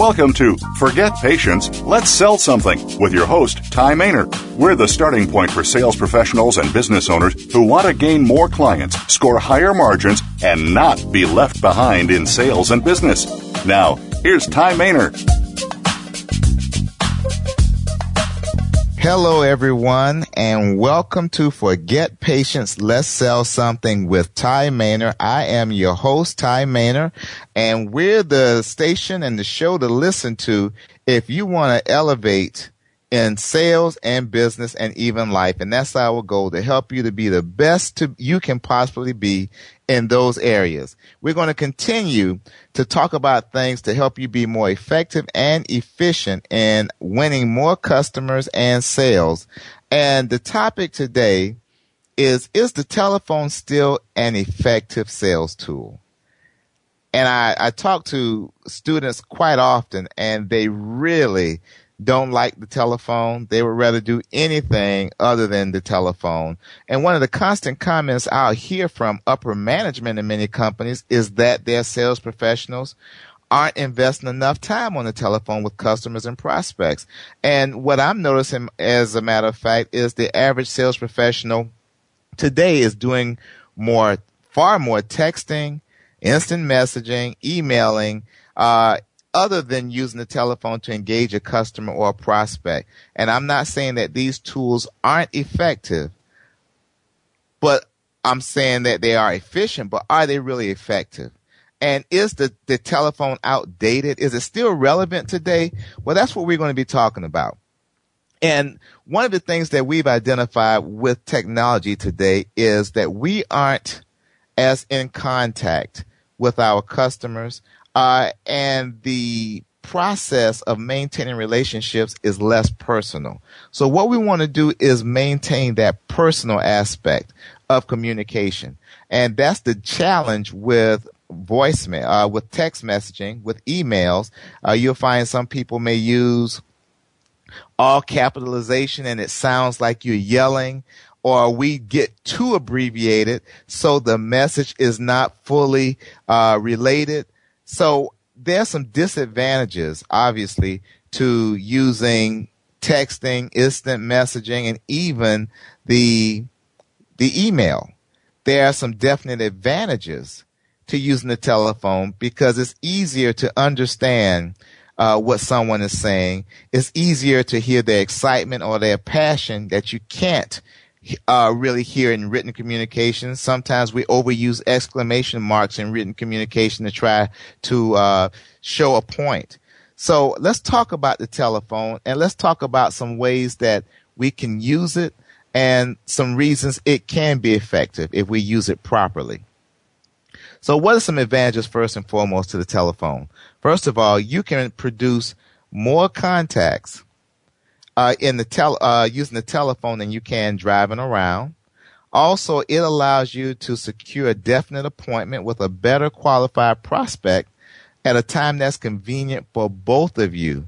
Welcome to Forget Patience, Let's Sell Something with your host, Tye Maner. We're the starting point for sales professionals and business owners who want to gain more clients, score higher margins, and not be left behind in sales and business. Now, here's Tye Maner. Hello, everyone, and welcome to Forget Patience, Let's Sell Something with Tye Maner. I am your host, Tye Maner, and we're the station and the show to listen to if you want to elevate in sales and business and even life. And that's our goal to help you to be the best to, you can possibly be in those areas. We're going to continue to talk about things to help you be more effective and efficient in winning more customers and sales. And the topic today is, is the telephone still an effective sales tool? And I, I talk to students quite often and they really don't like the telephone. They would rather do anything other than the telephone. And one of the constant comments I'll hear from upper management in many companies is that their sales professionals aren't investing enough time on the telephone with customers and prospects. And what I'm noticing, as a matter of fact, is the average sales professional today is doing more, far more texting, instant messaging, emailing, uh, other than using the telephone to engage a customer or a prospect. And I'm not saying that these tools aren't effective, but I'm saying that they are efficient, but are they really effective? And is the, the telephone outdated? Is it still relevant today? Well, that's what we're going to be talking about. And one of the things that we've identified with technology today is that we aren't as in contact with our customers uh, and the process of maintaining relationships is less personal. So what we want to do is maintain that personal aspect of communication. And that's the challenge with voicemail, uh, with text messaging, with emails. Uh, you'll find some people may use all capitalization and it sounds like you're yelling or we get too abbreviated so the message is not fully uh, related so there's some disadvantages, obviously, to using texting, instant messaging, and even the the email. There are some definite advantages to using the telephone because it's easier to understand uh, what someone is saying. It's easier to hear their excitement or their passion that you can't uh, really hear in written communication. Sometimes we overuse exclamation marks in written communication to try to uh, show a point. So let's talk about the telephone and let's talk about some ways that we can use it and some reasons it can be effective if we use it properly. So what are some advantages first and foremost to the telephone? First of all, you can produce more contacts uh, in the tel- uh, using the telephone than you can driving around. Also, it allows you to secure a definite appointment with a better qualified prospect at a time that's convenient for both of you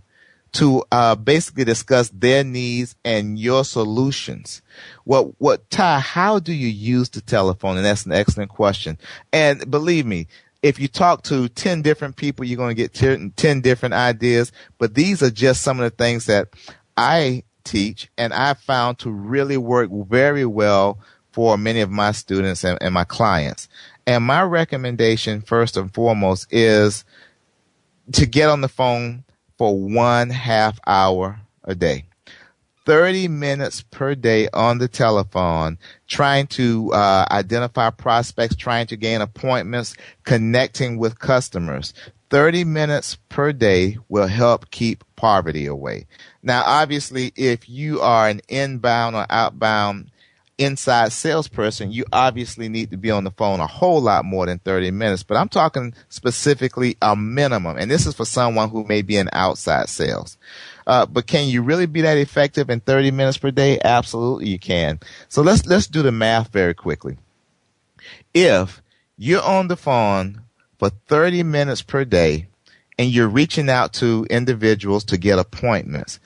to uh, basically discuss their needs and your solutions. What, what, Tye, how do you use the telephone? And that's an excellent question. And believe me, if you talk to 10 different people, you're going to get 10 different ideas. But these are just some of the things that I teach and I found to really work very well for many of my students and, and my clients. And my recommendation first and foremost is to get on the phone for one half hour a day. 30 minutes per day on the telephone, trying to uh, identify prospects, trying to gain appointments, connecting with customers. 30 minutes per day will help keep poverty away. Now, obviously, if you are an inbound or outbound inside salesperson, you obviously need to be on the phone a whole lot more than 30 minutes. But I'm talking specifically a minimum. And this is for someone who may be in outside sales. Uh, but can you really be that effective in 30 minutes per day? Absolutely you can. So let's, let's do the math very quickly. If you're on the phone for 30 minutes per day and you're reaching out to individuals to get appointments,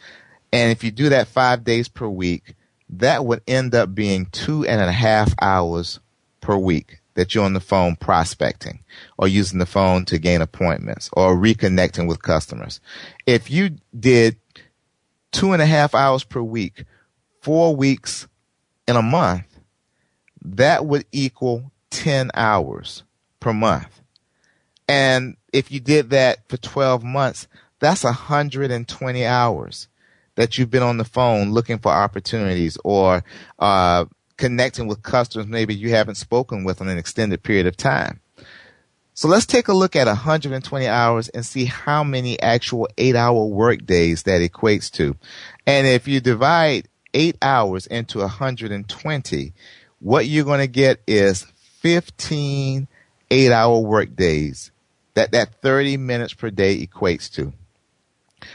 and if you do that five days per week, that would end up being two and a half hours per week that you're on the phone prospecting or using the phone to gain appointments or reconnecting with customers. If you did two and a half hours per week, four weeks in a month, that would equal 10 hours per month. And if you did that for 12 months, that's 120 hours that you've been on the phone looking for opportunities or uh, connecting with customers maybe you haven't spoken with in an extended period of time. So let's take a look at 120 hours and see how many actual eight hour work days that equates to. And if you divide eight hours into 120, what you're going to get is 15 eight hour work days that that 30 minutes per day equates to.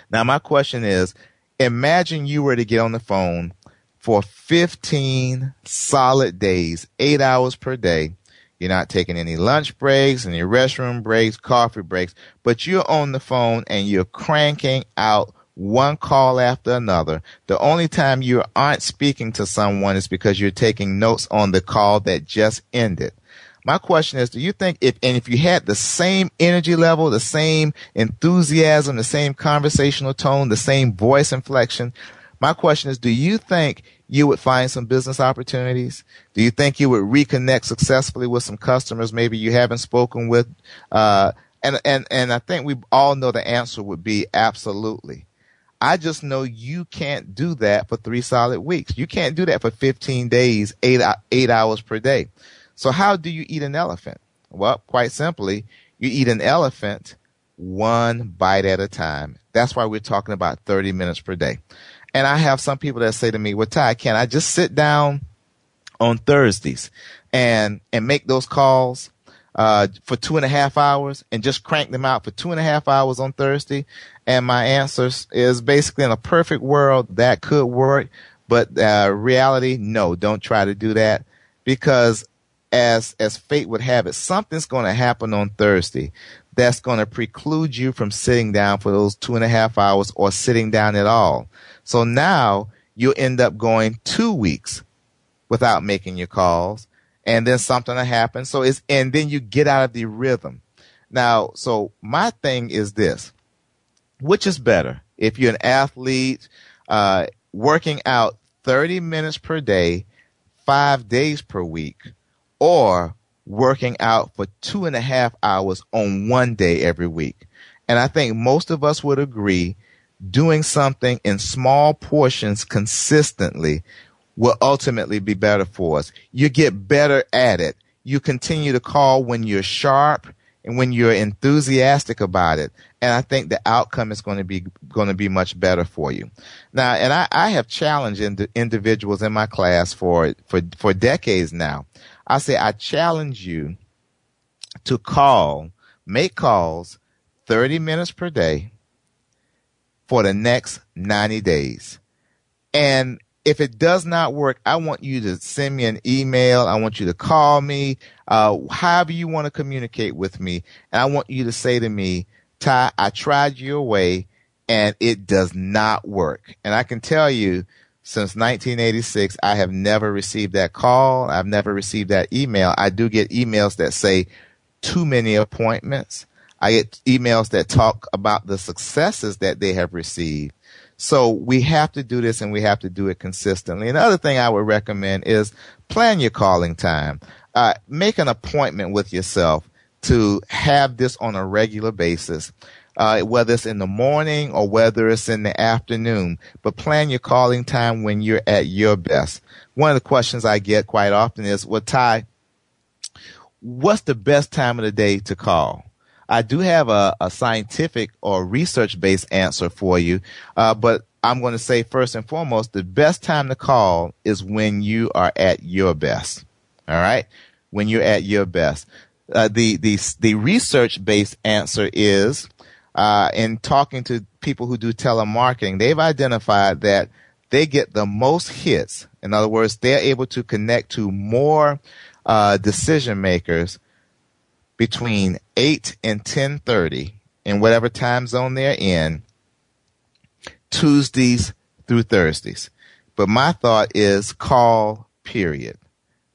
Now my question is, imagine you were to get on the phone for 15 solid days, eight hours per day. You're not taking any lunch breaks, any restroom breaks, coffee breaks, but you're on the phone and you're cranking out one call after another. The only time you aren't speaking to someone is because you're taking notes on the call that just ended. My question is, do you think if, and if you had the same energy level, the same enthusiasm, the same conversational tone, the same voice inflection, my question is, do you think you would find some business opportunities? Do you think you would reconnect successfully with some customers maybe you haven't spoken with? Uh, and, and, and I think we all know the answer would be absolutely. I just know you can't do that for three solid weeks. You can't do that for 15 days, eight, eight hours per day. So how do you eat an elephant? Well, quite simply, you eat an elephant one bite at a time. That's why we're talking about 30 minutes per day. And I have some people that say to me, well, Tye, can I just sit down on Thursdays and, and make those calls, uh, for two and a half hours and just crank them out for two and a half hours on Thursday? And my answer is basically in a perfect world that could work, but, uh, reality, no, don't try to do that because as as fate would have it, something's going to happen on Thursday that's going to preclude you from sitting down for those two and a half hours or sitting down at all. So now you end up going two weeks without making your calls, and then something will happen. So it's and then you get out of the rhythm. Now, so my thing is this: which is better? If you're an athlete, uh, working out 30 minutes per day, five days per week or working out for two and a half hours on one day every week. And I think most of us would agree doing something in small portions consistently will ultimately be better for us. You get better at it. You continue to call when you're sharp and when you're enthusiastic about it. And I think the outcome is going to be going to be much better for you. Now, and I, I have challenged ind- individuals in my class for for for decades now. I say, I challenge you to call, make calls 30 minutes per day for the next 90 days. And if it does not work, I want you to send me an email. I want you to call me, uh, however you want to communicate with me. And I want you to say to me, Tye, I tried your way and it does not work. And I can tell you since 1986, I have never received that call. I've never received that email. I do get emails that say too many appointments. I get emails that talk about the successes that they have received. So we have to do this and we have to do it consistently. Another thing I would recommend is plan your calling time. Uh, make an appointment with yourself to have this on a regular basis uh, whether it's in the morning or whether it's in the afternoon. But plan your calling time when you're at your best. One of the questions I get quite often is, well, Tye, what's the best time of the day to call? I do have a, a scientific or research based answer for you, uh, but I'm going to say first and foremost, the best time to call is when you are at your best. All right. When you're at your best. Uh, the, the, the research based answer is, uh, in talking to people who do telemarketing, they've identified that they get the most hits. In other words, they're able to connect to more, uh, decision makers between 8 and 1030 in whatever time zone they're in Tuesdays through Thursdays. But my thought is call period.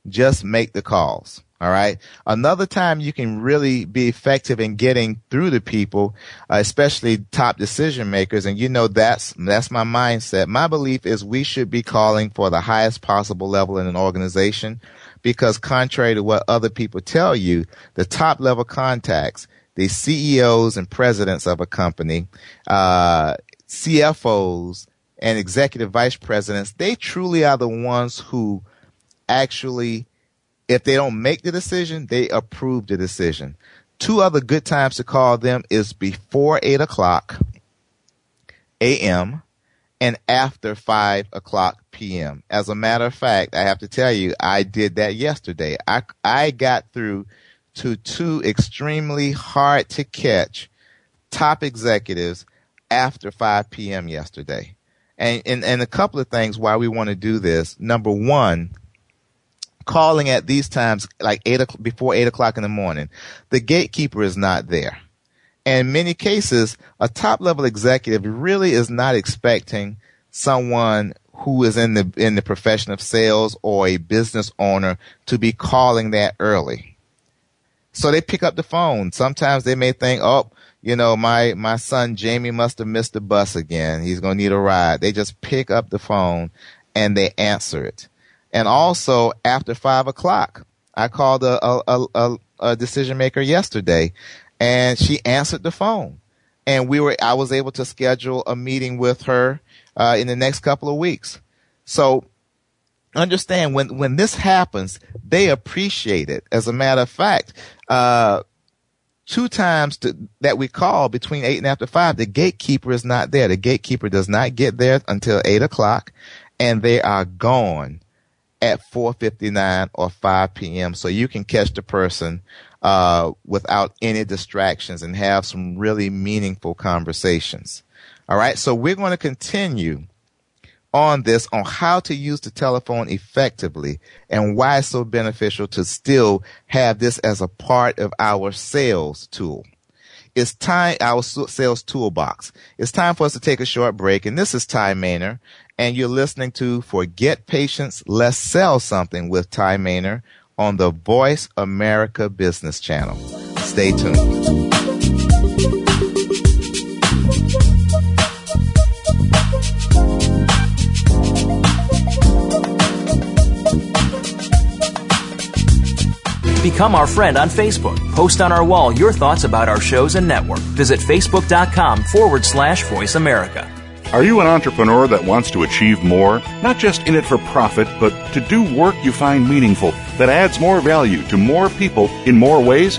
Just make the calls. All right. Another time you can really be effective in getting through to people, uh, especially top decision makers. And you know, that's, that's my mindset. My belief is we should be calling for the highest possible level in an organization because contrary to what other people tell you, the top level contacts, the CEOs and presidents of a company, uh, CFOs and executive vice presidents, they truly are the ones who actually, if they don't make the decision, they approve the decision. Two other good times to call them is before eight o'clock a.m. and after five o'clock p.m. As a matter of fact, I have to tell you, I did that yesterday. I, I got through to two extremely hard to catch top executives after 5 p.m. yesterday. And, and, and a couple of things why we want to do this. Number one, calling at these times, like before eight o'clock in the morning, the gatekeeper is not there. And in many cases, a top level executive really is not expecting someone who is in the, in the profession of sales or a business owner to be calling that early. So they pick up the phone. Sometimes they may think, oh, you know, my, my son Jamie must have missed the bus again. He's going to need a ride. They just pick up the phone and they answer it. And also after five o'clock, I called a, a, a, a decision maker yesterday and she answered the phone and we were, I was able to schedule a meeting with her, uh, in the next couple of weeks. So understand when, when this happens, they appreciate it. As a matter of fact, uh, two times to, that we call between eight and after five, the gatekeeper is not there. The gatekeeper does not get there until eight o'clock and they are gone at 4.59 or 5 p.m. So you can catch the person, uh, without any distractions and have some really meaningful conversations. All right. So we're going to continue on this on how to use the telephone effectively and why it's so beneficial to still have this as a part of our sales tool. It's time, our sales toolbox. It's time for us to take a short break. And this is Tye Maner. And you're listening to Forget Patience, Let's Sell Something with Tye Maner on the Voice America Business Channel. Stay tuned. Become our friend on Facebook. Post on our wall your thoughts about our shows and network. Visit facebook.com forward slash voice America. Are you an entrepreneur that wants to achieve more? Not just in it for profit, but to do work you find meaningful that adds more value to more people in more ways?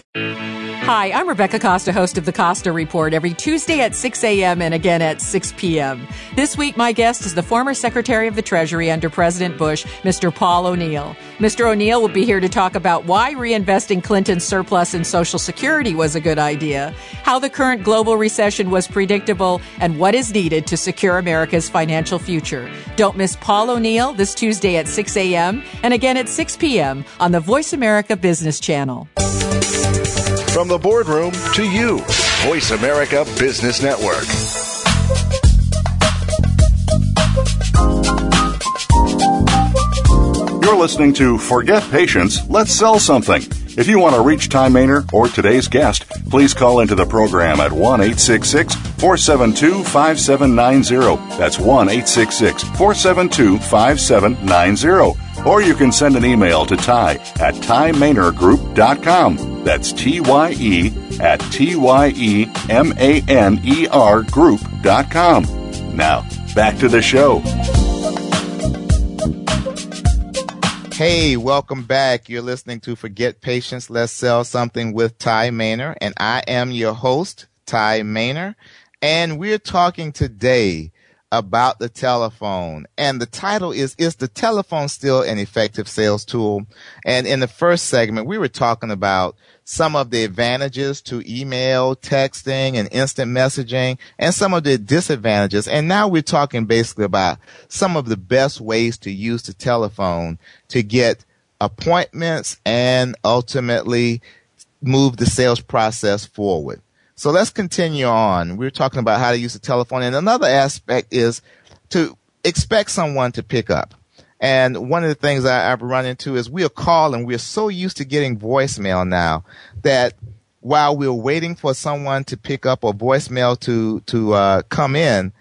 Hi, I'm Rebecca Costa, host of the Costa Report, every Tuesday at 6 a.m. and again at 6 p.m. This week, my guest is the former Secretary of the Treasury under President Bush, Mr. Paul O'Neill. Mr. O'Neill will be here to talk about why reinvesting Clinton's surplus in Social Security was a good idea, how the current global recession was predictable, and what is needed to secure America's financial future. Don't miss Paul O'Neill this Tuesday at 6 a.m. and again at 6 p.m. on the Voice America Business Channel. From the boardroom to you, Voice America Business Network. You're listening to Forget Patience, Let's Sell Something. If you want to reach Tye Maner or today's guest, please call into the program at 1 472 5790. That's 1 472 5790 Or you can send an email to Tye at TyManerGroup.com. That's T-Y-E at T-Y-E-M-A-N-E-R Group.com. Now, back to the show. Hey, welcome back. You're listening to Forget Patience, Let's Sell Something with Tye Maner, and I am your host, Tye Maner, and we're talking today about the telephone. And the title is, is the telephone still an effective sales tool? And in the first segment, we were talking about some of the advantages to email, texting, and instant messaging, and some of the disadvantages. And now we're talking basically about some of the best ways to use the telephone to get appointments and ultimately move the sales process forward. So let's continue on. We are talking about how to use the telephone. And another aspect is to expect someone to pick up. And one of the things I, have run into is we're calling. we're so used to getting voicemail now that while we're waiting for someone to pick up or voicemail to, to, uh, come in,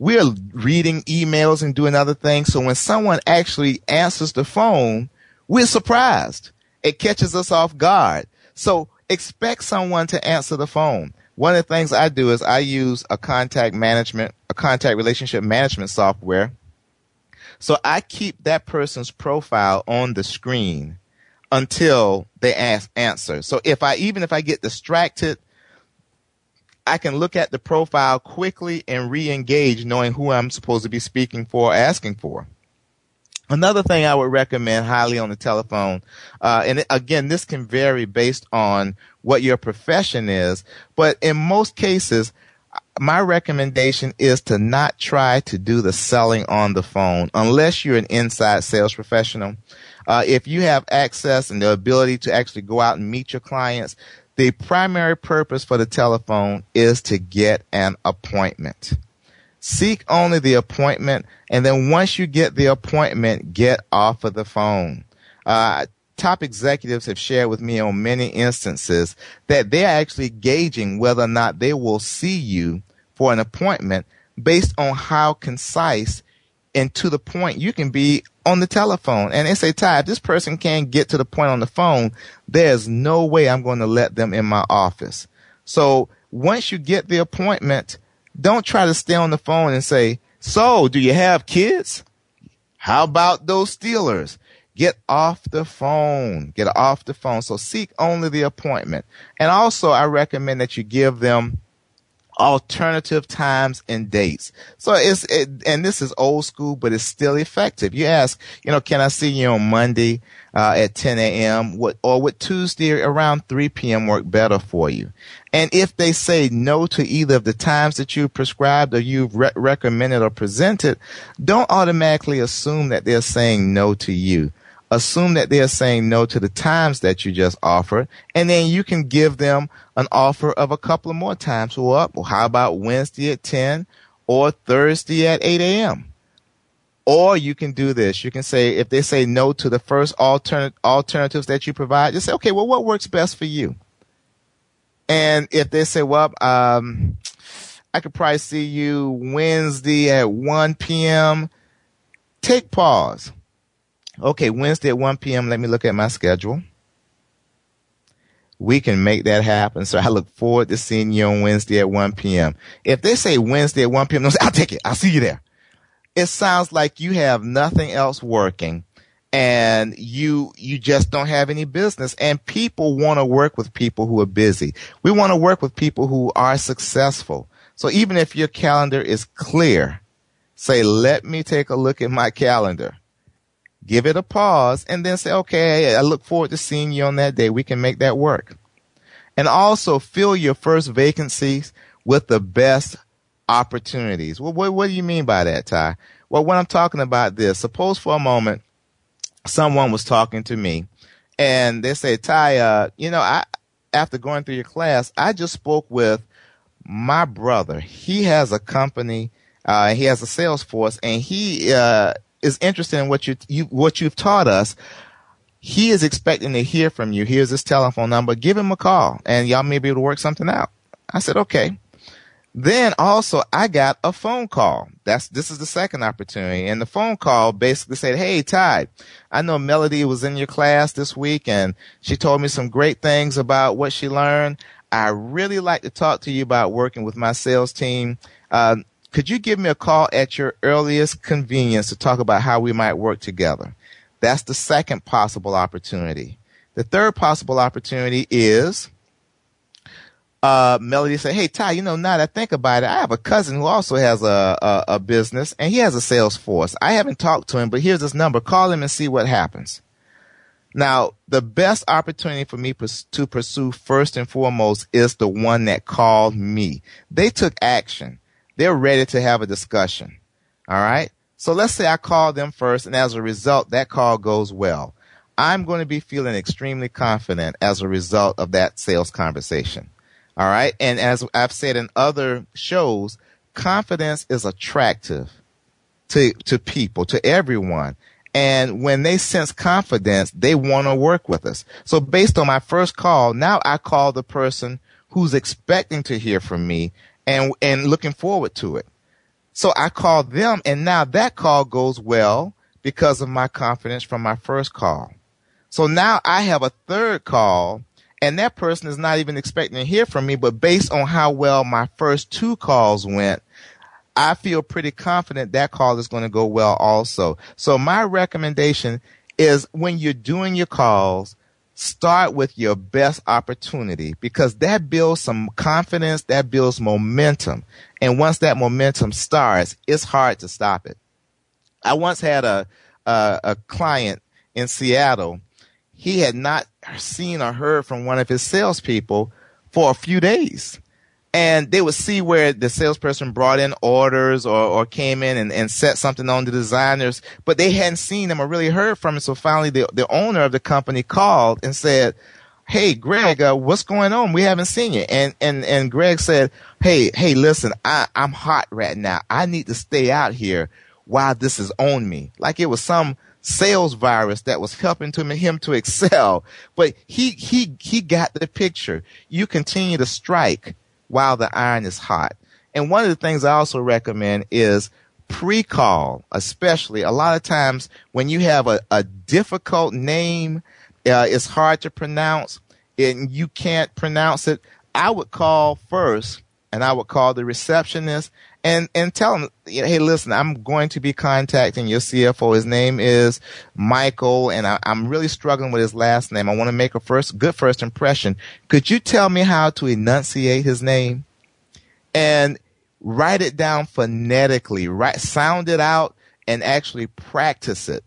we're reading emails and doing other things. So when someone actually answers the phone, we're surprised. It catches us off guard. So expect someone to answer the phone one of the things I do is I use a contact management, a contact relationship management software. So I keep that person's profile on the screen until they ask answer. So if I, even if I get distracted, I can look at the profile quickly and re-engage knowing who I'm supposed to be speaking for, asking for. Another thing I would recommend highly on the telephone, uh, and again, this can vary based on what your profession is, but in most cases, my recommendation is to not try to do the selling on the phone unless you're an inside sales professional. Uh, if you have access and the ability to actually go out and meet your clients, the primary purpose for the telephone is to get an appointment. Seek only the appointment, and then once you get the appointment, get off of the phone. Uh, top executives have shared with me on many instances that they're actually gauging whether or not they will see you for an appointment based on how concise and to the point you can be on the telephone. And they say, Tye, if this person can't get to the point on the phone, there's no way I'm going to let them in my office. So once you get the appointment, don't try to stay on the phone and say, so do you have kids? How about those Steelers? Get off the phone. Get off the phone. So seek only the appointment. And also I recommend that you give them alternative times and dates. So it's, it, and this is old school, but it's still effective. You ask, you know, can I see you on Monday, uh, at 10 a.m. What, or would Tuesday around 3 p.m. work better for you? And if they say no to either of the times that you prescribed or you've re- recommended or presented, don't automatically assume that they're saying no to you assume that they're saying no to the times that you just offered, and then you can give them an offer of a couple of more times. Well, well how about Wednesday at 10 or Thursday at 8 a.m.? Or you can do this. You can say, if they say no to the first alternate alternatives that you provide, just say, okay, well, what works best for you? And if they say, well, um, I could probably see you Wednesday at 1 p.m., take pause Okay, Wednesday at 1 p.m. Let me look at my schedule. We can make that happen. So I look forward to seeing you on Wednesday at 1 p.m. If they say Wednesday at 1 p.m., I'll take it. I'll see you there. It sounds like you have nothing else working and you you just don't have any business and people want to work with people who are busy we want to work with people who are successful so even if your calendar is clear say let me take a look at my calendar give it a pause, and then say, okay, I look forward to seeing you on that day. We can make that work. And also fill your first vacancies with the best opportunities. Well, what, what do you mean by that, Tye? Well, when I'm talking about this, suppose for a moment someone was talking to me and they say, Tye, uh, you know, I, after going through your class, I just spoke with my brother. He has a company, uh, he has a sales force and he, uh, is interested in what you, you what you've taught us, he is expecting to hear from you. Here's his telephone number. Give him a call, and y'all may be able to work something out. I said, okay. Then also I got a phone call. That's this is the second opportunity. And the phone call basically said, Hey Tye, I know Melody was in your class this week and she told me some great things about what she learned. I really like to talk to you about working with my sales team. Uh, could you give me a call at your earliest convenience to talk about how we might work together? That's the second possible opportunity. The third possible opportunity is uh, Melody said, Hey, Tye, you know, now that I think about it, I have a cousin who also has a, a, a, business and he has a sales force. I haven't talked to him, but here's his number. Call him and see what happens. Now, the best opportunity for me pers- to pursue first and foremost is the one that called me. They took action. They're ready to have a discussion. All right. So let's say I call them first and as a result, that call goes well. I'm going to be feeling extremely confident as a result of that sales conversation. All right. And as I've said in other shows, confidence is attractive to, to people, to everyone. And when they sense confidence, they want to work with us. So based on my first call, now I call the person who's expecting to hear from me and, and looking forward to it. So I call them and now that call goes well because of my confidence from my first call. So now I have a third call and that person is not even expecting to hear from me, but based on how well my first two calls went, I feel pretty confident that call is going to go well also. So my recommendation is when you're doing your calls, start with your best opportunity because that builds some confidence, that builds momentum. And once that momentum starts, it's hard to stop it. I once had a, a, a client in Seattle he had not seen or heard from one of his salespeople for a few days. And they would see where the salesperson brought in orders or, or came in and, and set something on the designers, but they hadn't seen him or really heard from him. So finally the, the owner of the company called and said, Hey, Greg, uh, what's going on? We haven't seen you. And, and, and Greg said, Hey, hey, listen, I, I'm hot right now. I need to stay out here while this is on me. Like it was some sales virus that was helping to him to excel. But he, he, he got the picture. You continue to strike while the iron is hot. And one of the things I also recommend is pre-call, especially a lot of times when you have a, a difficult name, uh, it's hard to pronounce and you can't pronounce it. I would call first and I would call the receptionist and and tell him, hey, listen, I'm going to be contacting your CFO. His name is Michael, and I, am really struggling with his last name. I want to make a first good first impression. Could you tell me how to enunciate his name? And write it down phonetically, write, sound it out, and actually practice it.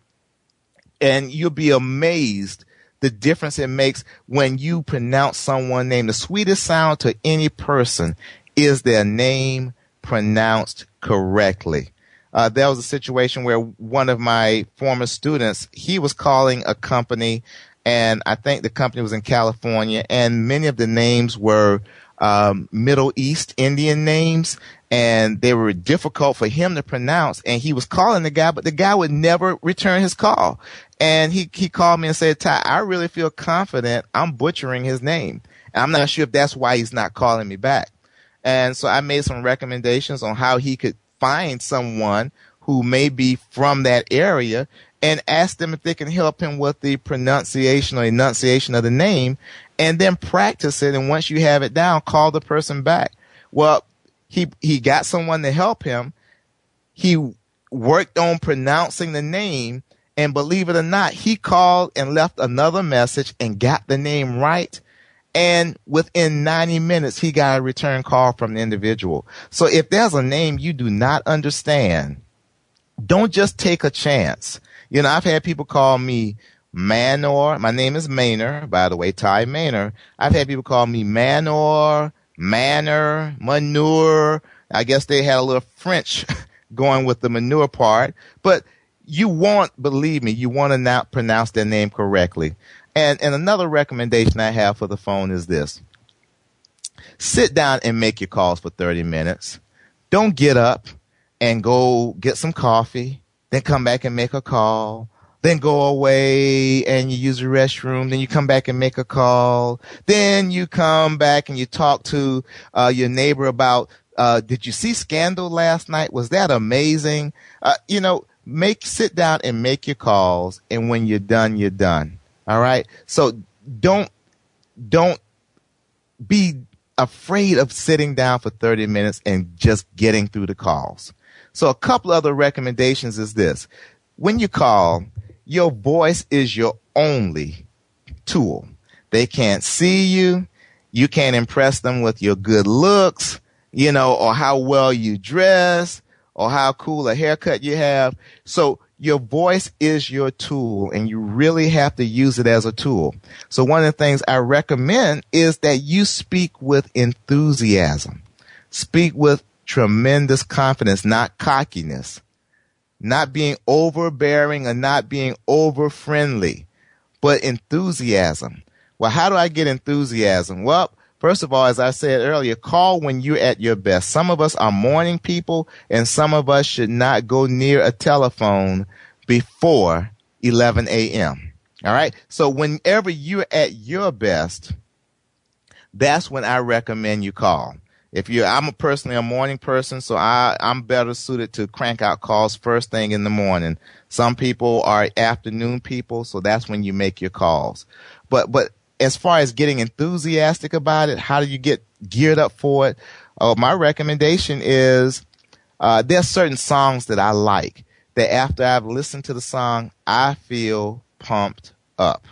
And you'll be amazed the difference it makes when you pronounce someone's name. The sweetest sound to any person is their name pronounced correctly. Uh, there was a situation where one of my former students, he was calling a company and I think the company was in California and many of the names were um, Middle East Indian names and they were difficult for him to pronounce and he was calling the guy, but the guy would never return his call. And he, he called me and said, Tye, I really feel confident I'm butchering his name. And I'm not sure if that's why he's not calling me back. And so I made some recommendations on how he could find someone who may be from that area and ask them if they can help him with the pronunciation or enunciation of the name and then practice it. And once you have it down, call the person back. Well, he, he got someone to help him. He worked on pronouncing the name and believe it or not, he called and left another message and got the name right and within 90 minutes, he got a return call from the individual. So if there's a name you do not understand, don't just take a chance. You know, I've had people call me Manor. My name is Maner, by the way, Tye Maner. I've had people call me Manor, Manor, Manure. I guess they had a little French going with the manure part, but you want, believe me, you want to not pronounce their name correctly. And, and another recommendation I have for the phone is this. Sit down and make your calls for 30 minutes. Don't get up and go get some coffee, then come back and make a call, then go away and you use the restroom, then you come back and make a call, then you come back and you talk to uh, your neighbor about Uh, did you see Scandal last night? Was that amazing? Uh, you know, make sit down and make your calls, and when you're done, you're done. All right. So don't don't be afraid of sitting down for 30 minutes and just getting through the calls. So a couple other recommendations is this. When you call, your voice is your only tool. They can't see you. You can't impress them with your good looks, you know, or how well you dress or how cool a haircut you have. So your voice is your tool and you really have to use it as a tool. So one of the things I recommend is that you speak with enthusiasm. Speak with tremendous confidence, not cockiness, not being overbearing and not being over friendly, but enthusiasm. Well, how do I get enthusiasm? Well, First of all, as I said earlier, call when you're at your best. Some of us are morning people and some of us should not go near a telephone before 11 a.m. All right. So whenever you're at your best, that's when I recommend you call. If you, I'm a personally a morning person, so I, I'm better suited to crank out calls first thing in the morning. Some people are afternoon people, so that's when you make your calls. But, but as far as getting enthusiastic about it, how do you get geared up for it? Uh, my recommendation is uh, there's certain songs that I like that after I've listened to the song, I feel pumped up.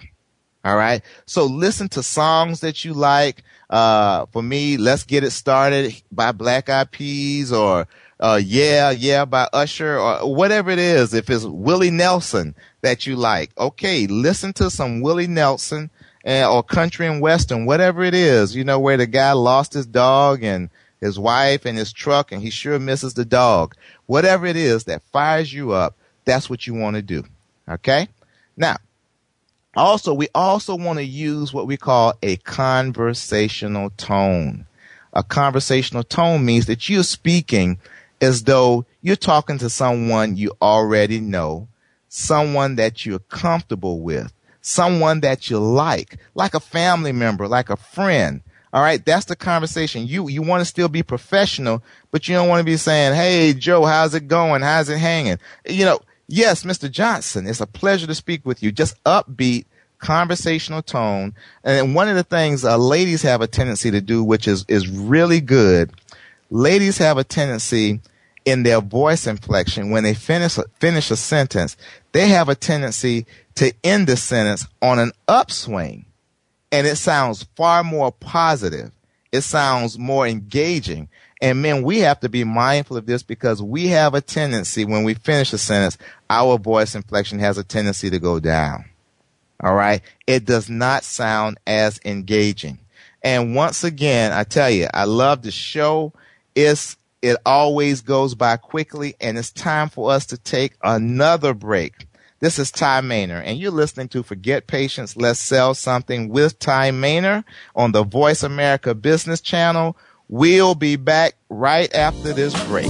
All right. So listen to songs that you like. Uh, for me, let's get it started by Black Eyed Peas or, uh, yeah, yeah, by Usher or whatever it is. If it's Willie Nelson that you like, okay, listen to some Willie Nelson or country and western, whatever it is, you know, where the guy lost his dog and his wife and his truck and he sure misses the dog. Whatever it is that fires you up, that's what you want to do. Okay? Now, also, we also want to use what we call a conversational tone. A conversational tone means that you're speaking as though you're talking to someone you already know, someone that you're comfortable with someone that you like, like a family member, like a friend. All right. That's the conversation. You, you want to still be professional, but you don't want to be saying, Hey, Joe, how's it going? How's it hanging? You know, yes, Mr. Johnson, it's a pleasure to speak with you. Just upbeat, conversational tone. And one of the things uh, ladies have a tendency to do, which is, is really good. Ladies have a tendency in their voice inflection when they finish finish a sentence, they have a tendency to end the sentence on an upswing. And it sounds far more positive. It sounds more engaging. And men, we have to be mindful of this because we have a tendency when we finish a sentence, our voice inflection has a tendency to go down. All right. It does not sound as engaging. And once again, I tell you, I love the show. It's, it always goes by quickly and it's time for us to take another break. This is Tye Maner, and you're listening to Forget Patience, Let's Sell Something with Tye Maner on the Voice America Business Channel. We'll be back right after this break.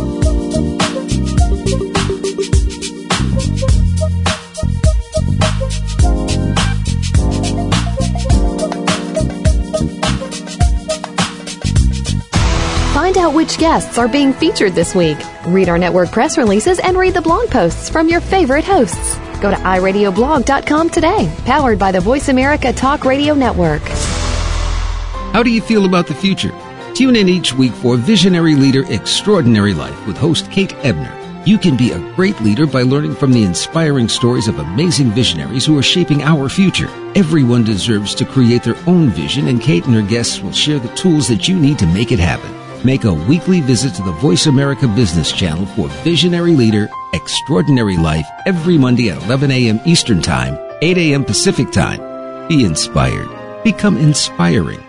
Find out which guests are being featured this week. Read our network press releases and read the blog posts from your favorite hosts. Go to iradioblog.com today, powered by the Voice America Talk Radio Network. How do you feel about the future? Tune in each week for Visionary Leader Extraordinary Life with host Kate Ebner. You can be a great leader by learning from the inspiring stories of amazing visionaries who are shaping our future. Everyone deserves to create their own vision, and Kate and her guests will share the tools that you need to make it happen. Make a weekly visit to the Voice America Business Channel for Visionary Leader Extraordinary Life every Monday at 11 a.m. Eastern Time, 8 a.m. Pacific Time. Be inspired. Become inspiring.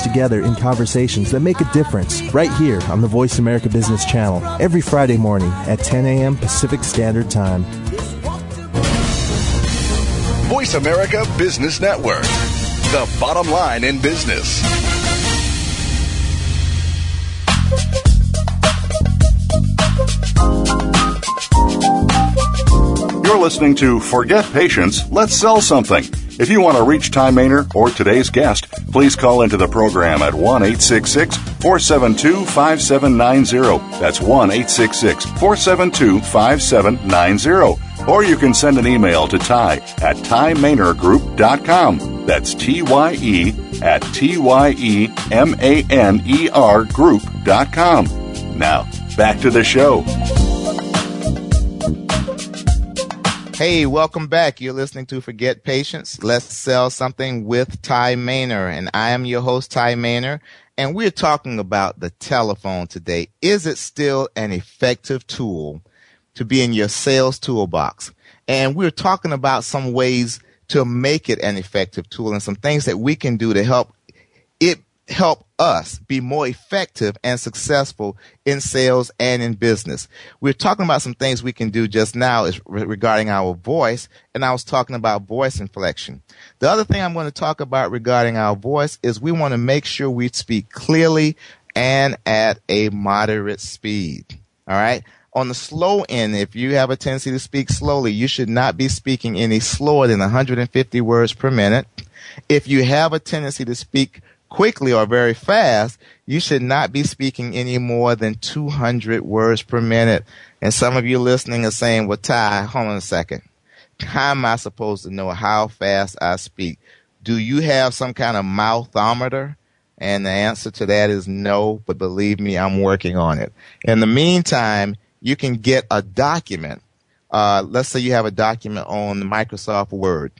together in conversations that make a difference right here on the Voice America Business Channel every Friday morning at 10 a.m. Pacific Standard Time. Voice America Business Network, the bottom line in business. You're listening to Forget Patience, Let's Sell Something. If you want to reach Tye Maner or today's guest, please call into the program at 1 472 5790. That's 1 472 5790. Or you can send an email to Tye at TyeManerGroup.com. That's T Y E at T Y E M A N E R Group.com. Now, back to the show. Hey, welcome back. You're listening to Forget Patience. Let's sell something with Tye Maner. And I am your host, Tye Maner. And we're talking about the telephone today. Is it still an effective tool to be in your sales toolbox? And we're talking about some ways to make it an effective tool and some things that we can do to help it help us be more effective and successful in sales and in business. We're talking about some things we can do just now is regarding our voice, and I was talking about voice inflection. The other thing I'm going to talk about regarding our voice is we want to make sure we speak clearly and at a moderate speed. All right. On the slow end, if you have a tendency to speak slowly, you should not be speaking any slower than 150 words per minute. If you have a tendency to speak quickly or very fast, you should not be speaking any more than 200 words per minute. And some of you listening are saying, well, Tye, hold on a second. How am I supposed to know how fast I speak? Do you have some kind of mouthometer? And the answer to that is no, but believe me, I'm working on it. In the meantime, you can get a document. Uh, let's say you have a document on Microsoft Word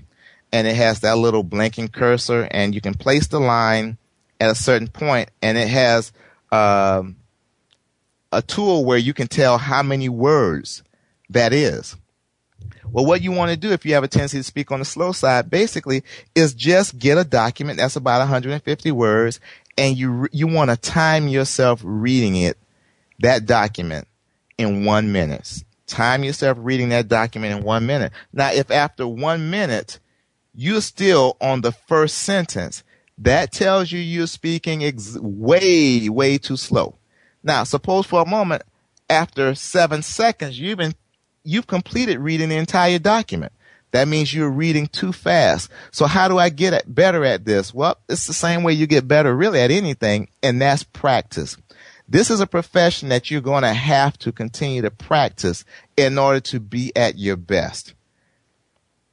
and it has that little blinking cursor and you can place the line at a certain point, and it has um, a tool where you can tell how many words that is. Well, what you want to do if you have a tendency to speak on the slow side, basically, is just get a document that's about 150 words, and you you want to time yourself reading it, that document, in one minute. Time yourself reading that document in one minute. Now, if after one minute you're still on the first sentence, that tells you you're speaking ex- way, way too slow. Now, suppose for a moment, after seven seconds, you've been, you've completed reading the entire document. That means you're reading too fast. So how do I get at, better at this? Well, it's the same way you get better really at anything, and that's practice. This is a profession that you're going to have to continue to practice in order to be at your best.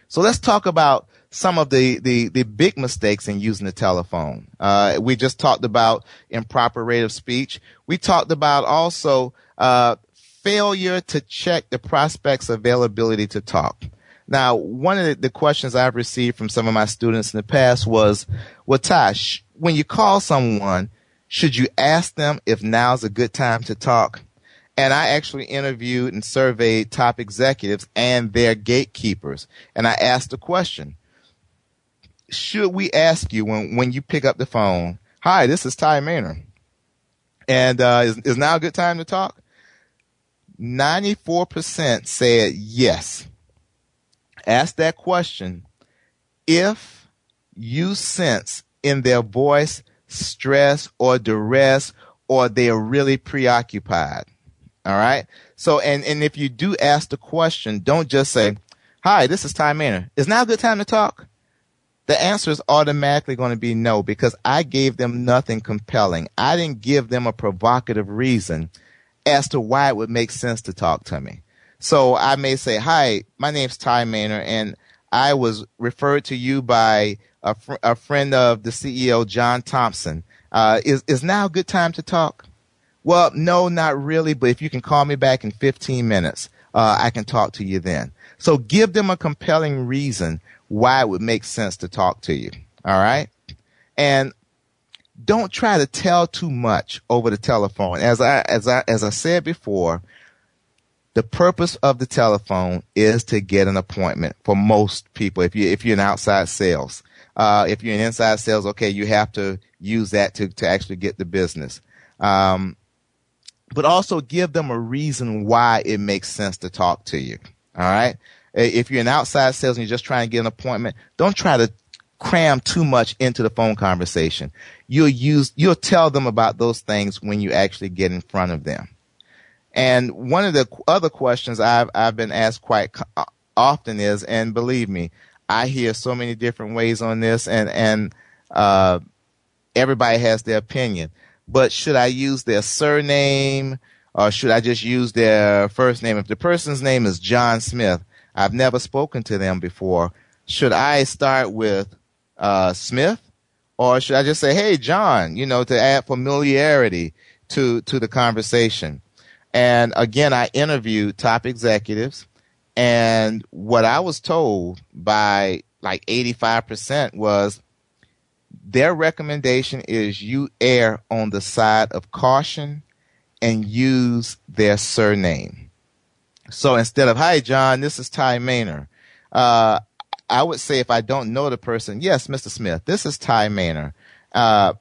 So let's talk about some of the, the, the big mistakes in using the telephone. Uh, we just talked about improper rate of speech. We talked about also uh, failure to check the prospect's availability to talk. Now, one of the, the, questions I've received from some of my students in the past was, well, Tosh, when you call someone, should you ask them if now's a good time to talk? And I actually interviewed and surveyed top executives and their gatekeepers. And I asked the question, should we ask you when, when you pick up the phone, hi, this is Tye Maner. And, uh, is, is now a good time to talk? 94% said yes. Ask that question if you sense in their voice stress or duress or they are really preoccupied. All right. So, and, and if you do ask the question, don't just say, hi, this is Tye Maner. Is now a good time to talk? The answer is automatically going to be no because I gave them nothing compelling. I didn't give them a provocative reason as to why it would make sense to talk to me. So I may say, hi, my name's Tye Maner and I was referred to you by a, fr- a friend of the CEO, John Thompson. Uh, is, is now a good time to talk? Well, no, not really, but if you can call me back in 15 minutes, uh, I can talk to you then. So give them a compelling reason why it would make sense to talk to you. All right. And don't try to tell too much over the telephone. As I, as I, as I said before, the purpose of the telephone is to get an appointment for most people. If you, if you're in outside sales, uh, if you're in inside sales, okay, you have to use that to, to actually get the business. Um, but also give them a reason why it makes sense to talk to you. All right. If you're an outside sales and you're just trying to get an appointment, don't try to cram too much into the phone conversation. You'll use, you'll tell them about those things when you actually get in front of them. And one of the other questions I've, I've been asked quite uh, often is, and believe me, I hear so many different ways on this and, and, uh, everybody has their opinion, but should I use their surname or should I just use their first name? If the person's name is John Smith, I've never spoken to them before. Should I start with uh, Smith, or should I just say, "Hey, John"? You know, to add familiarity to to the conversation. And again, I interviewed top executives, and what I was told by like 85% was their recommendation is you err on the side of caution and use their surname. So instead of, hi, John, this is Tye Maner. Uh, I would say if I don't know the person, yes, Mr. Smith, this is Tye Maner. Uh,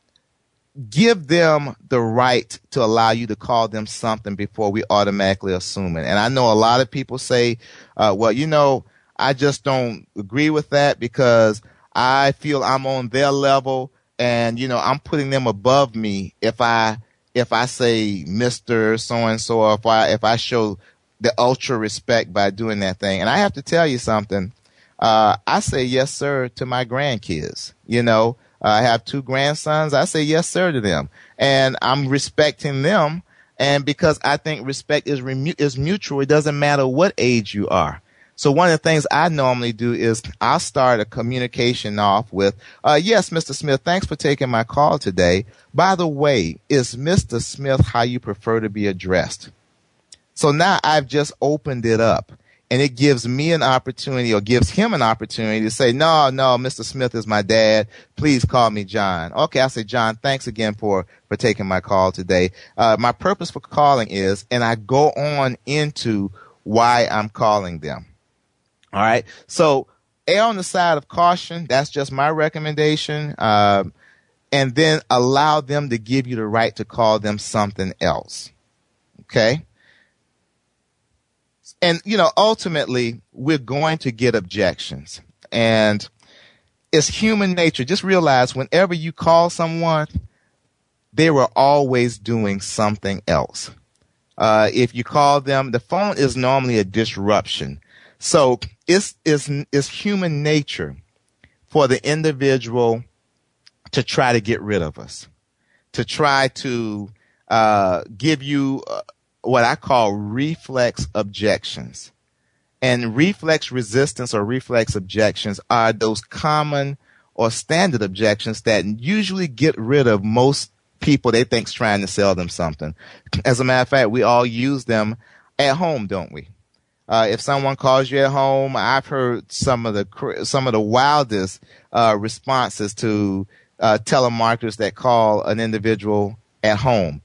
give them the right to allow you to call them something before we automatically assume it. And I know a lot of people say, uh, well, you know, I just don't agree with that because I feel I'm on their level and, you know, I'm putting them above me if I, if I say Mr. So and so, if I, if I show the ultra respect by doing that thing. And I have to tell you something. Uh, I say yes, sir, to my grandkids. You know, uh, I have two grandsons. I say yes, sir, to them, and I'm respecting them. And because I think respect is remu- is mutual, it doesn't matter what age you are. So one of the things I normally do is I'll start a communication off with, uh, yes, Mr. Smith, thanks for taking my call today. By the way, is Mr. Smith how you prefer to be addressed? So now I've just opened it up and it gives me an opportunity or gives him an opportunity to say, no, no, Mr. Smith is my dad. Please call me John. Okay. I say, John, thanks again for, for taking my call today. Uh, my purpose for calling is, and I go on into why I'm calling them. All right. So err on the side of caution. That's just my recommendation. Um, and then allow them to give you the right to call them something else. Okay and you know, ultimately, we're going to get objections, and it's human nature. Just realize whenever you call someone, they were always doing something else. Uh, if you call them, the phone is normally a disruption. So it's, it's, it's human nature for the individual to try to get rid of us, to try to uh, give you uh, what I call reflex objections. And reflex resistance or reflex objections are those common or standard objections that usually get rid of most people they think's trying to sell them something. As a matter of fact, we all use them at home, don't we? Uh, if someone calls you at home, I've heard some of the some of the wildest uh, responses to uh, telemarketers that call an individual at home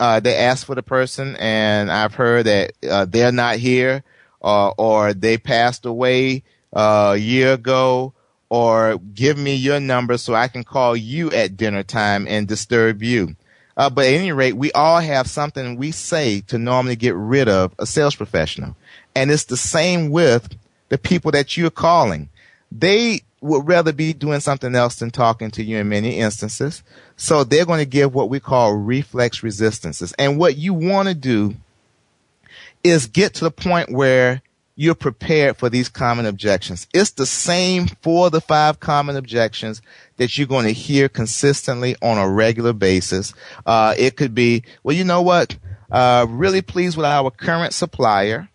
uh, they ask for the person, and I've heard that uh, they're not here, uh, or they passed away uh, a year ago, or give me your number so I can call you at dinner time and disturb you. Uh, but at any rate, we all have something we say to normally get rid of a sales professional. And it's the same with the people that you're calling. They would rather be doing something else than talking to you in many instances. So they're going to give what we call reflex resistances. And what you want to do is get to the point where you're prepared for these common objections. It's the same for the five common objections that you're going to hear consistently on a regular basis. Uh, it could be, well, you know what? Uh, really pleased with our current supplier.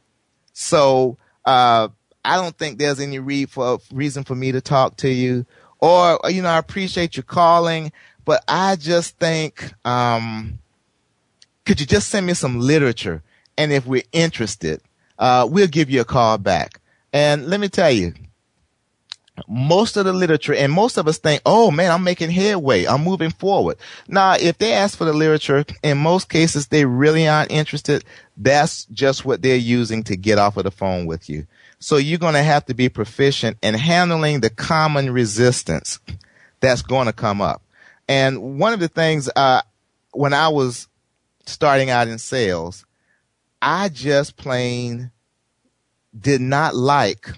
So, uh, I don't think there's any re- for, reason for me to talk to you. Or, you know, I appreciate you calling, but I just think, um, could you just send me some literature? And if we're interested, uh, we'll give you a call back. And let me tell you, most of the literature and most of us think, oh man, I'm making headway. I'm moving forward. Now, if they ask for the literature, in most cases, they really aren't interested. That's just what they're using to get off of the phone with you. So you're going to have to be proficient in handling the common resistance that's going to come up. And one of the things, uh, when I was starting out in sales, I just plain did not like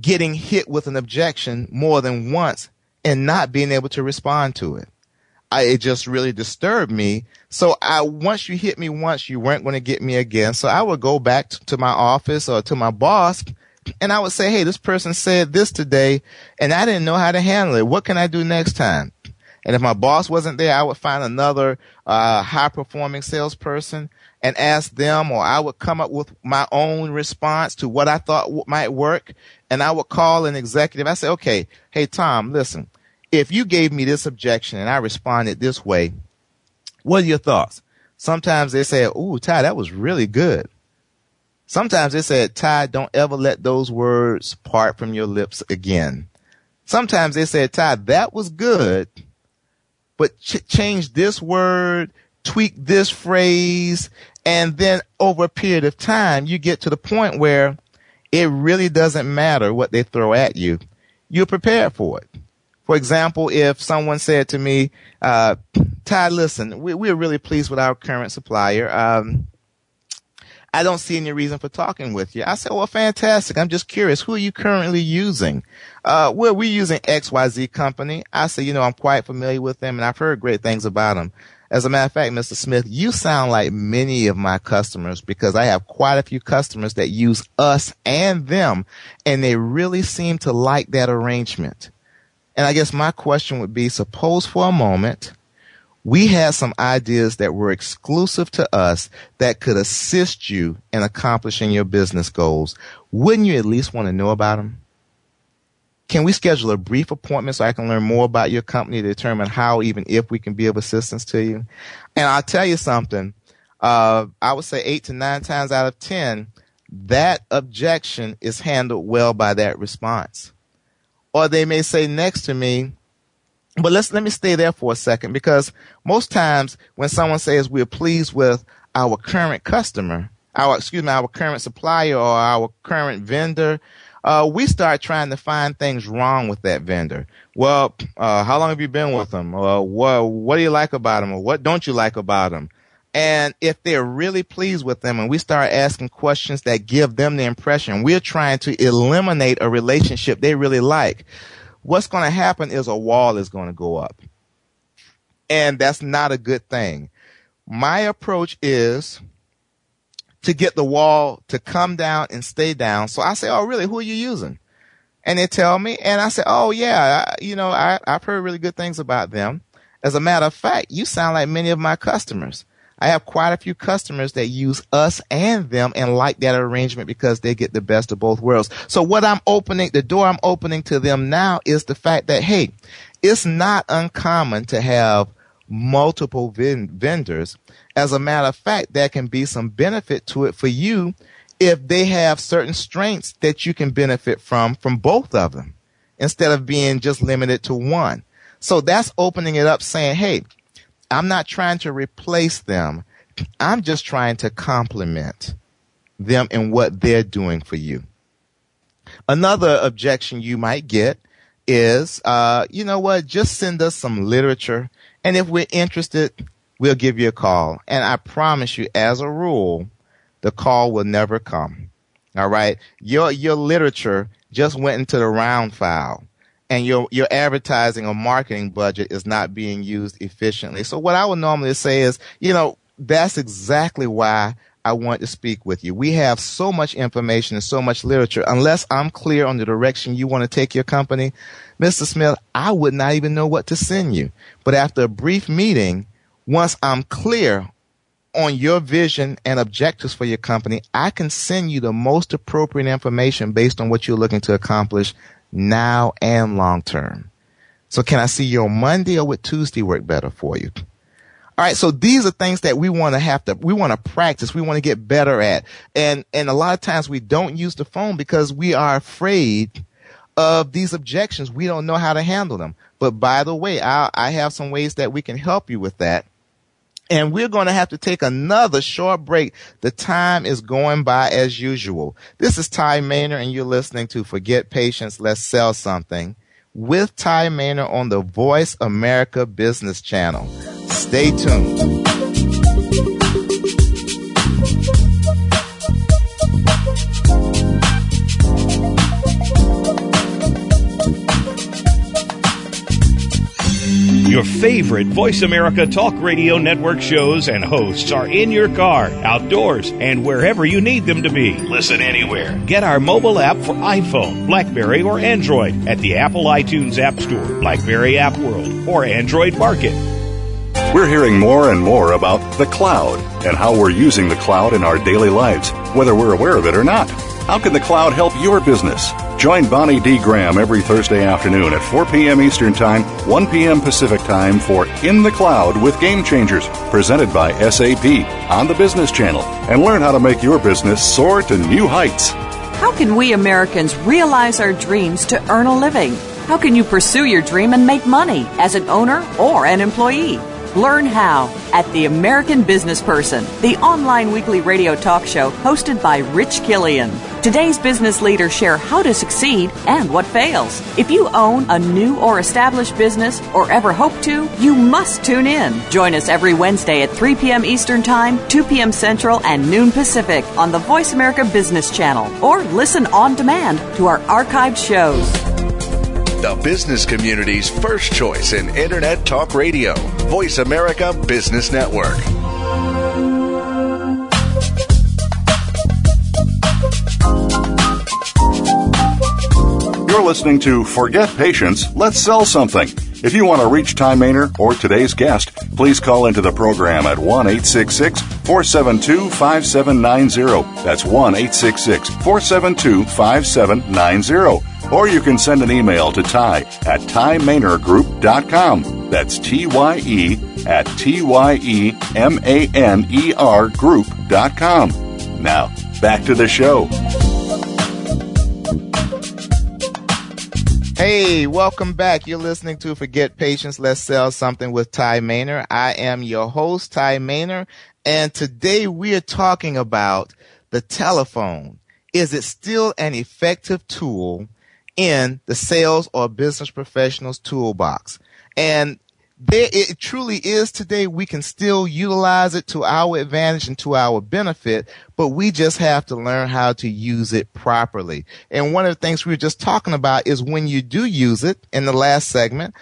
getting hit with an objection more than once and not being able to respond to it. I, it just really disturbed me. So I, once you hit me once, you weren't going to get me again. So I would go back to, to my office or to my boss and I would say, Hey, this person said this today and I didn't know how to handle it. What can I do next time? And if my boss wasn't there, I would find another uh, high performing salesperson and ask them, or I would come up with my own response to what I thought w- might work. And I would call an executive. I say, okay, hey, Tom, listen, if you gave me this objection and I responded this way, what are your thoughts? Sometimes they say, ooh, Tye, that was really good. Sometimes they said, Tye, don't ever let those words part from your lips again. Sometimes they said, Tye, that was good, but ch- change this word, tweak this phrase, and then over a period of time, you get to the point where it really doesn't matter what they throw at you. You're prepared for it. For example, if someone said to me, uh, Tye, listen, we, we're really pleased with our current supplier. Um, I don't see any reason for talking with you. I said, well, fantastic. I'm just curious. Who are you currently using? Uh, well, we're using XYZ company. I said, you know, I'm quite familiar with them and I've heard great things about them. As a matter of fact, Mr. Smith, you sound like many of my customers because I have quite a few customers that use us and them and they really seem to like that arrangement. And I guess my question would be, suppose for a moment we had some ideas that were exclusive to us that could assist you in accomplishing your business goals. Wouldn't you at least want to know about them? Can we schedule a brief appointment so I can learn more about your company to determine how, even if we can be of assistance to you? And I'll tell you something. Uh, I would say eight to nine times out of 10, that objection is handled well by that response. Or they may say next to me, but let's let me stay there for a second because most times when someone says we're pleased with our current customer, our excuse me, our current supplier or our current vendor, uh, we start trying to find things wrong with that vendor. Well, uh, how long have you been with them? Uh, what what do you like about them, or what don't you like about them? And if they're really pleased with them, and we start asking questions that give them the impression we're trying to eliminate a relationship they really like what's going to happen is a wall is going to go up. And that's not a good thing. My approach is to get the wall to come down and stay down. So I say, Oh, really? Who are you using? And they tell me, and I say, Oh, yeah, I, you know, I, I've heard really good things about them. As a matter of fact, you sound like many of my customers. I have quite a few customers that use us and them and like that arrangement because they get the best of both worlds. So what I'm opening, the door I'm opening to them now is the fact that, hey, it's not uncommon to have multiple vendors. As a matter of fact, there can be some benefit to it for you if they have certain strengths that you can benefit from from both of them instead of being just limited to one. So that's opening it up saying, hey, I'm not trying to replace them. I'm just trying to complement them in what they're doing for you. Another objection you might get is, uh, you know what? Just send us some literature. And if we're interested, we'll give you a call. And I promise you, as a rule, the call will never come. All right. Your, your literature just went into the round file and your your advertising or marketing budget is not being used efficiently. So what I would normally say is, you know, that's exactly why I want to speak with you. We have so much information and so much literature. Unless I'm clear on the direction you want to take your company, Mr. Smith, I would not even know what to send you. But after a brief meeting, once I'm clear on your vision and objectives for your company, I can send you the most appropriate information based on what you're looking to accomplish now and long term. So can I see you on Monday or would Tuesday work better for you? All right. So these are things that we want to have to, we want to practice. We want to get better at. And, and a lot of times we don't use the phone because we are afraid of these objections, we don't know how to handle them. But by the way, I, I have some ways that we can help you with that. And we're going to have to take another short break. The time is going by as usual. This is Tye Maner and you're listening to Forget Patience, Let's Sell Something with Tye Maner on the Voice America Business Channel. Stay tuned. Your favorite Voice America Talk Radio Network shows and hosts are in your car, outdoors, and wherever you need them to be. Listen anywhere. Get our mobile app for iPhone, Blackberry, or Android at the Apple iTunes App Store, Blackberry App World, or Android Market. We're hearing more and more about the cloud and how we're using the cloud in our daily lives, whether we're aware of it or not. How can the cloud help your business? Join Bonnie D. Graham every Thursday afternoon at 4 p.m. Eastern Time, 1 p.m. Pacific Time for In the Cloud with Game Changers, presented by SAP on the Business Channel, and learn how to make your business soar to new heights. How can we Americans realize our dreams to earn a living? How can you pursue your dream and make money as an owner or an employee? Learn how at The American Business Person, the online weekly radio talk show hosted by Rich Killian. Today's business leaders share how to succeed and what fails. If you own a new or established business or ever hope to, you must tune in. Join us every Wednesday at 3 p.m. Eastern Time, 2 p.m. Central, and noon Pacific on the Voice America Business Channel or listen on demand to our archived shows the business community's first choice in Internet Talk Radio. Voice America Business Network. You're listening to Forget Patience, Let's Sell Something. If you want to reach Tye Maner or today's guest, please call into the program at 1 472 5790. That's 1 472 5790 or you can send an email to Tye at TyeManerGroup.com. That's T Y E at T Y E M A N E R Group.com. Now, back to the show. Hey, welcome back. You're listening to Forget Patience, Let's Sell Something with Tye Maner. I am your host, Tye Maner, and today we are talking about the telephone. Is it still an effective tool in the sales or business professionals toolbox. And there it truly is today. We can still utilize it to our advantage and to our benefit, but we just have to learn how to use it properly. And one of the things we were just talking about is when you do use it in the last segment,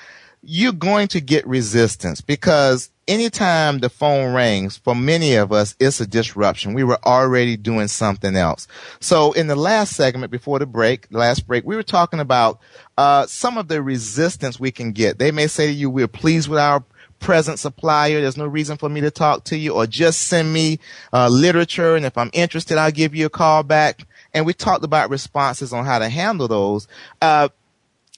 you're going to get resistance because anytime the phone rings, for many of us, it's a disruption. We were already doing something else. So in the last segment before the break, last break, we were talking about uh, some of the resistance we can get. They may say to you, we're pleased with our present supplier. There's no reason for me to talk to you or just send me uh, literature. And if I'm interested, I'll give you a call back. And we talked about responses on how to handle those. Uh,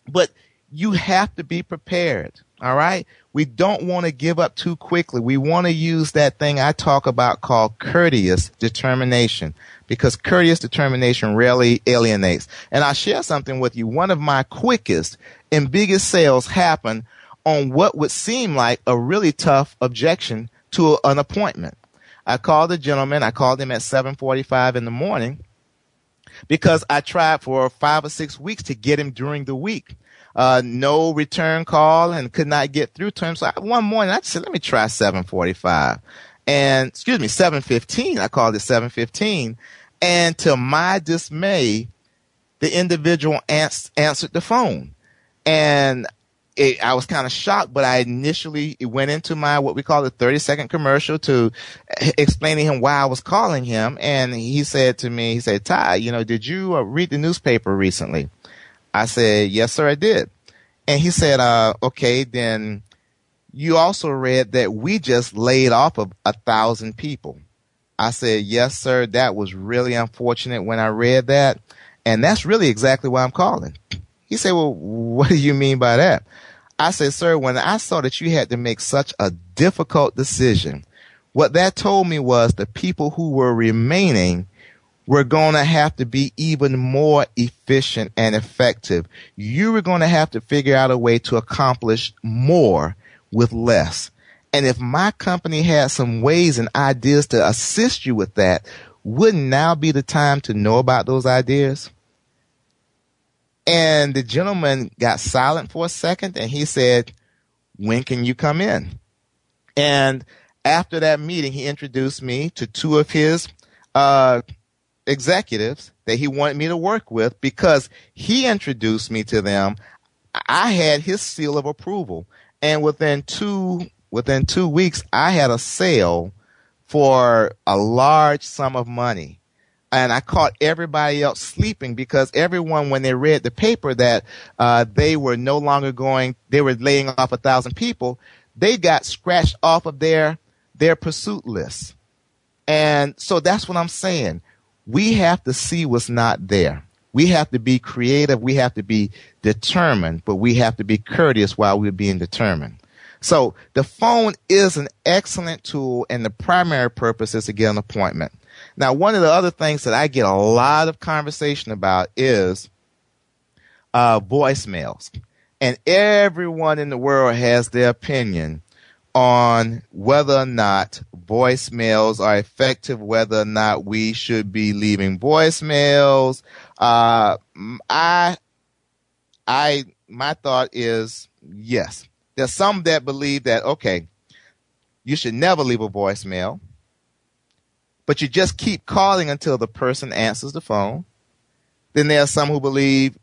but you have to be prepared. All right. We don't want to give up too quickly. We want to use that thing I talk about called courteous determination because courteous determination rarely alienates. And I'll share something with you. One of my quickest and biggest sales happened on what would seem like a really tough objection to an appointment. I called the gentleman. I called him at 745 in the morning because I tried for five or six weeks to get him during the week uh, no return call and could not get through to him. So I, one morning I said, let me try 745 and excuse me, 715. I called it 715 and to my dismay, the individual ans- answered the phone and it, I was kind of shocked, but I initially went into my what we call the 30 second commercial to explaining him why I was calling him. And he said to me, he said, Tye, you know, did you uh, read the newspaper recently? I said, yes, sir, I did. And he said, uh, okay, then you also read that we just laid off of a thousand people. I said, yes, sir. That was really unfortunate when I read that. And that's really exactly why I'm calling. He said, well, what do you mean by that? I said, sir, when I saw that you had to make such a difficult decision, what that told me was the people who were remaining we're going to have to be even more efficient and effective. You are going to have to figure out a way to accomplish more with less. And if my company has some ways and ideas to assist you with that, wouldn't now be the time to know about those ideas? And the gentleman got silent for a second and he said, when can you come in? And after that meeting, he introduced me to two of his uh, executives that he wanted me to work with because he introduced me to them. I had his seal of approval, and within two within two weeks, I had a sale for a large sum of money. And I caught everybody else sleeping because everyone, when they read the paper that uh, they were no longer going, they were laying off a thousand people, they got scratched off of their their pursuit list. And so that's what I'm saying. We have to see what's not there. We have to be creative. We have to be determined, but we have to be courteous while we're being determined. So the phone is an excellent tool and the primary purpose is to get an appointment. Now, one of the other things that I get a lot of conversation about is uh, voicemails. And everyone in the world has their opinion on whether or not voicemails are effective, whether or not we should be leaving voicemails. Uh, I, I, my thought is yes. There's some that believe that, okay, you should never leave a voicemail, but you just keep calling until the person answers the phone. Then there are some who believe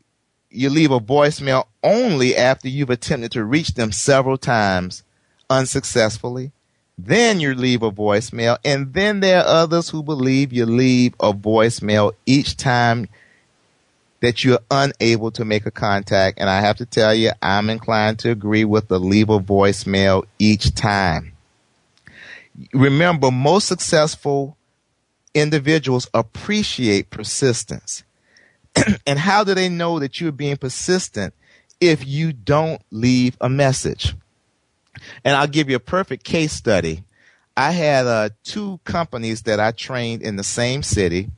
you leave a voicemail only after you've attempted to reach them several times unsuccessfully. Then you leave a voicemail. And then there are others who believe you leave a voicemail each time that you're unable to make a contact. And I have to tell you, I'm inclined to agree with the leave a voicemail each time. Remember, most successful individuals appreciate persistence. and how do they know that you're being persistent if you don't leave a message? And I'll give you a perfect case study. I had uh, two companies that I trained in the same city.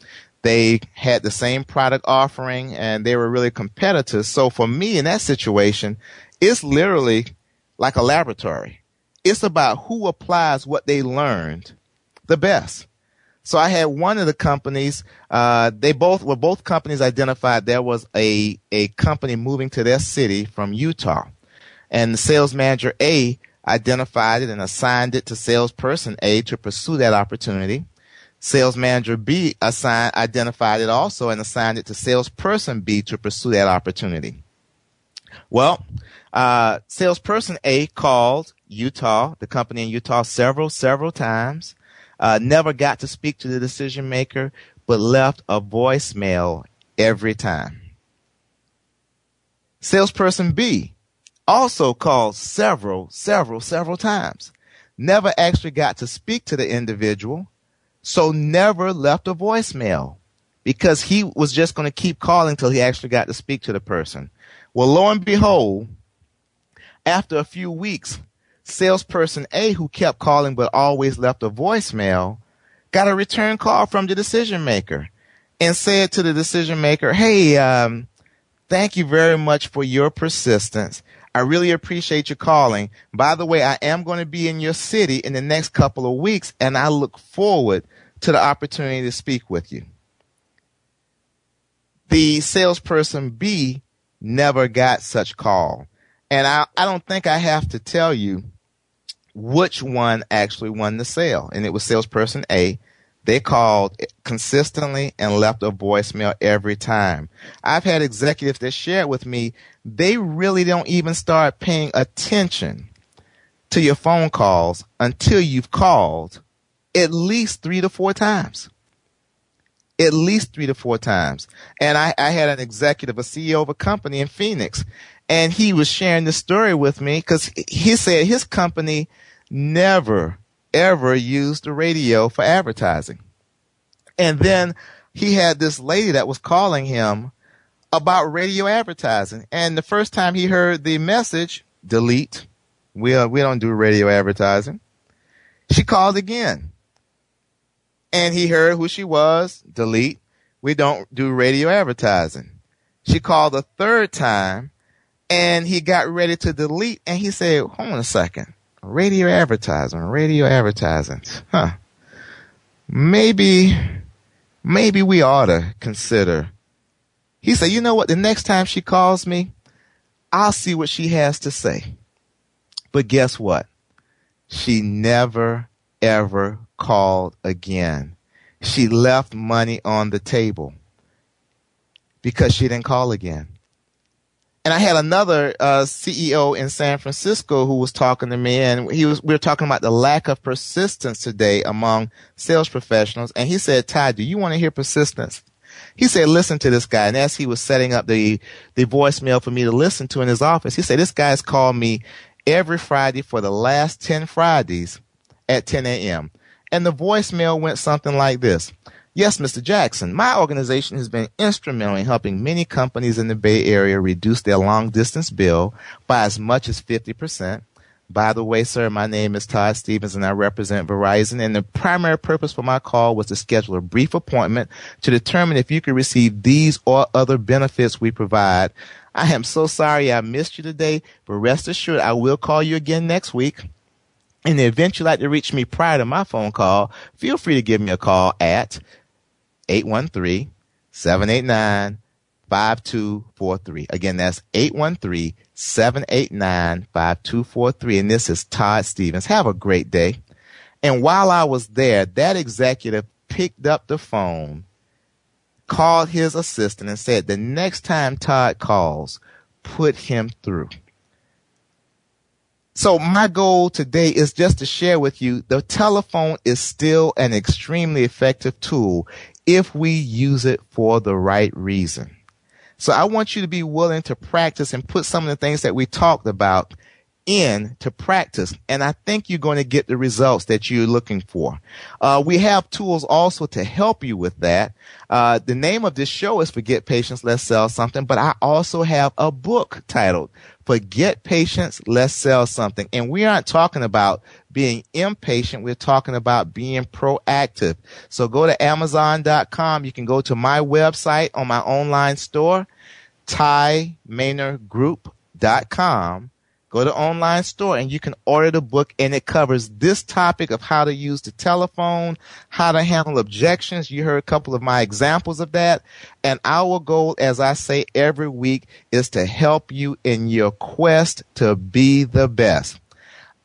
They had the same product offering and they were really competitors. So for me in that situation, it's literally like a laboratory. It's about who applies what they learned the best. So I had one of the companies, uh, they both were both companies identified there was a, a company moving to their city from Utah. And the sales manager A identified it and assigned it to salesperson A to pursue that opportunity. Sales manager B assigned, identified it also and assigned it to salesperson B to pursue that opportunity. Well, uh, salesperson A called Utah, the company in Utah, several, several times. Uh, never got to speak to the decision maker, but left a voicemail every time. Salesperson B also called several, several, several times. Never actually got to speak to the individual, so never left a voicemail because he was just going to keep calling until he actually got to speak to the person. Well, lo and behold, after a few weeks, salesperson A, who kept calling but always left a voicemail, got a return call from the decision maker and said to the decision maker, Hey, um, thank you very much for your persistence. I really appreciate you calling. By the way, I am going to be in your city in the next couple of weeks, and I look forward to the opportunity to speak with you. The salesperson B never got such call. And I, I don't think I have to tell you which one actually won the sale. And it was salesperson A they called consistently and left a voicemail every time. I've had executives that shared with me, they really don't even start paying attention to your phone calls until you've called at least three to four times. At least three to four times. And I, I had an executive, a CEO of a company in Phoenix, and he was sharing this story with me because he said his company never ever used the radio for advertising. And then he had this lady that was calling him about radio advertising. And the first time he heard the message, delete. We, uh, we don't do radio advertising. She called again. And he heard who she was, delete. we don't do radio advertising. She called a third time and he got ready to delete and he said, hold on a second. Radio advertising, radio advertising. Huh. Maybe, maybe we ought to consider. He said, you know what? The next time she calls me, I'll see what she has to say. But guess what? She never ever called again. She left money on the table because she didn't call again. And I had another uh, CEO in San Francisco who was talking to me, and he was we were talking about the lack of persistence today among sales professionals. And he said, "Tye, do you want to hear persistence?" He said, "Listen to this guy." And as he was setting up the the voicemail for me to listen to in his office, he said, "This guy's called me every Friday for the last ten Fridays at 10 a.m." And the voicemail went something like this. Yes, Mr. Jackson, my organization has been instrumental in helping many companies in the Bay Area reduce their long distance bill by as much as 50%. By the way, sir, my name is Todd Stevens and I represent Verizon and the primary purpose for my call was to schedule a brief appointment to determine if you could receive these or other benefits we provide. I am so sorry I missed you today, but rest assured I will call you again next week. In the event you'd like to reach me prior to my phone call, feel free to give me a call at 813 789 5243. Again, that's 813 789 5243. And this is Todd Stevens. Have a great day. And while I was there, that executive picked up the phone, called his assistant, and said, The next time Todd calls, put him through. So my goal today is just to share with you the telephone is still an extremely effective tool if we use it for the right reason. So I want you to be willing to practice and put some of the things that we talked about in to practice. And I think you're going to get the results that you're looking for. Uh, we have tools also to help you with that. Uh, the name of this show is Forget Patience, Let's Sell Something, but I also have a book titled Forget Patience, Let's Sell Something. And we aren't talking about being impatient. We're talking about being proactive. So go to Amazon.com. You can go to my website on my online store, TyeManerGroup.com Go to online store and you can order the book and it covers this topic of how to use the telephone, how to handle objections. You heard a couple of my examples of that. And our goal, as I say every week, is to help you in your quest to be the best.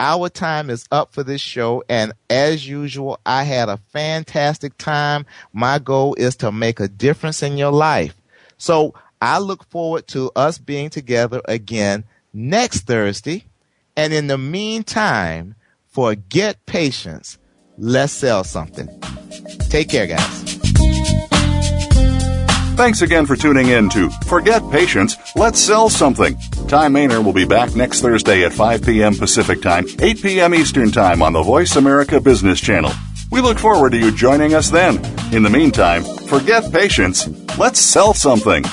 Our time is up for this show. And as usual, I had a fantastic time. My goal is to make a difference in your life. So I look forward to us being together again next Thursday. And in the meantime, forget patience. Let's sell something. Take care, guys. Thanks again for tuning in to Forget Patience, Let's Sell Something. Tye Maner will be back next Thursday at 5 p.m. Pacific Time, 8 p.m. Eastern Time on the Voice America Business Channel. We look forward to you joining us then. In the meantime, forget patience, let's sell something.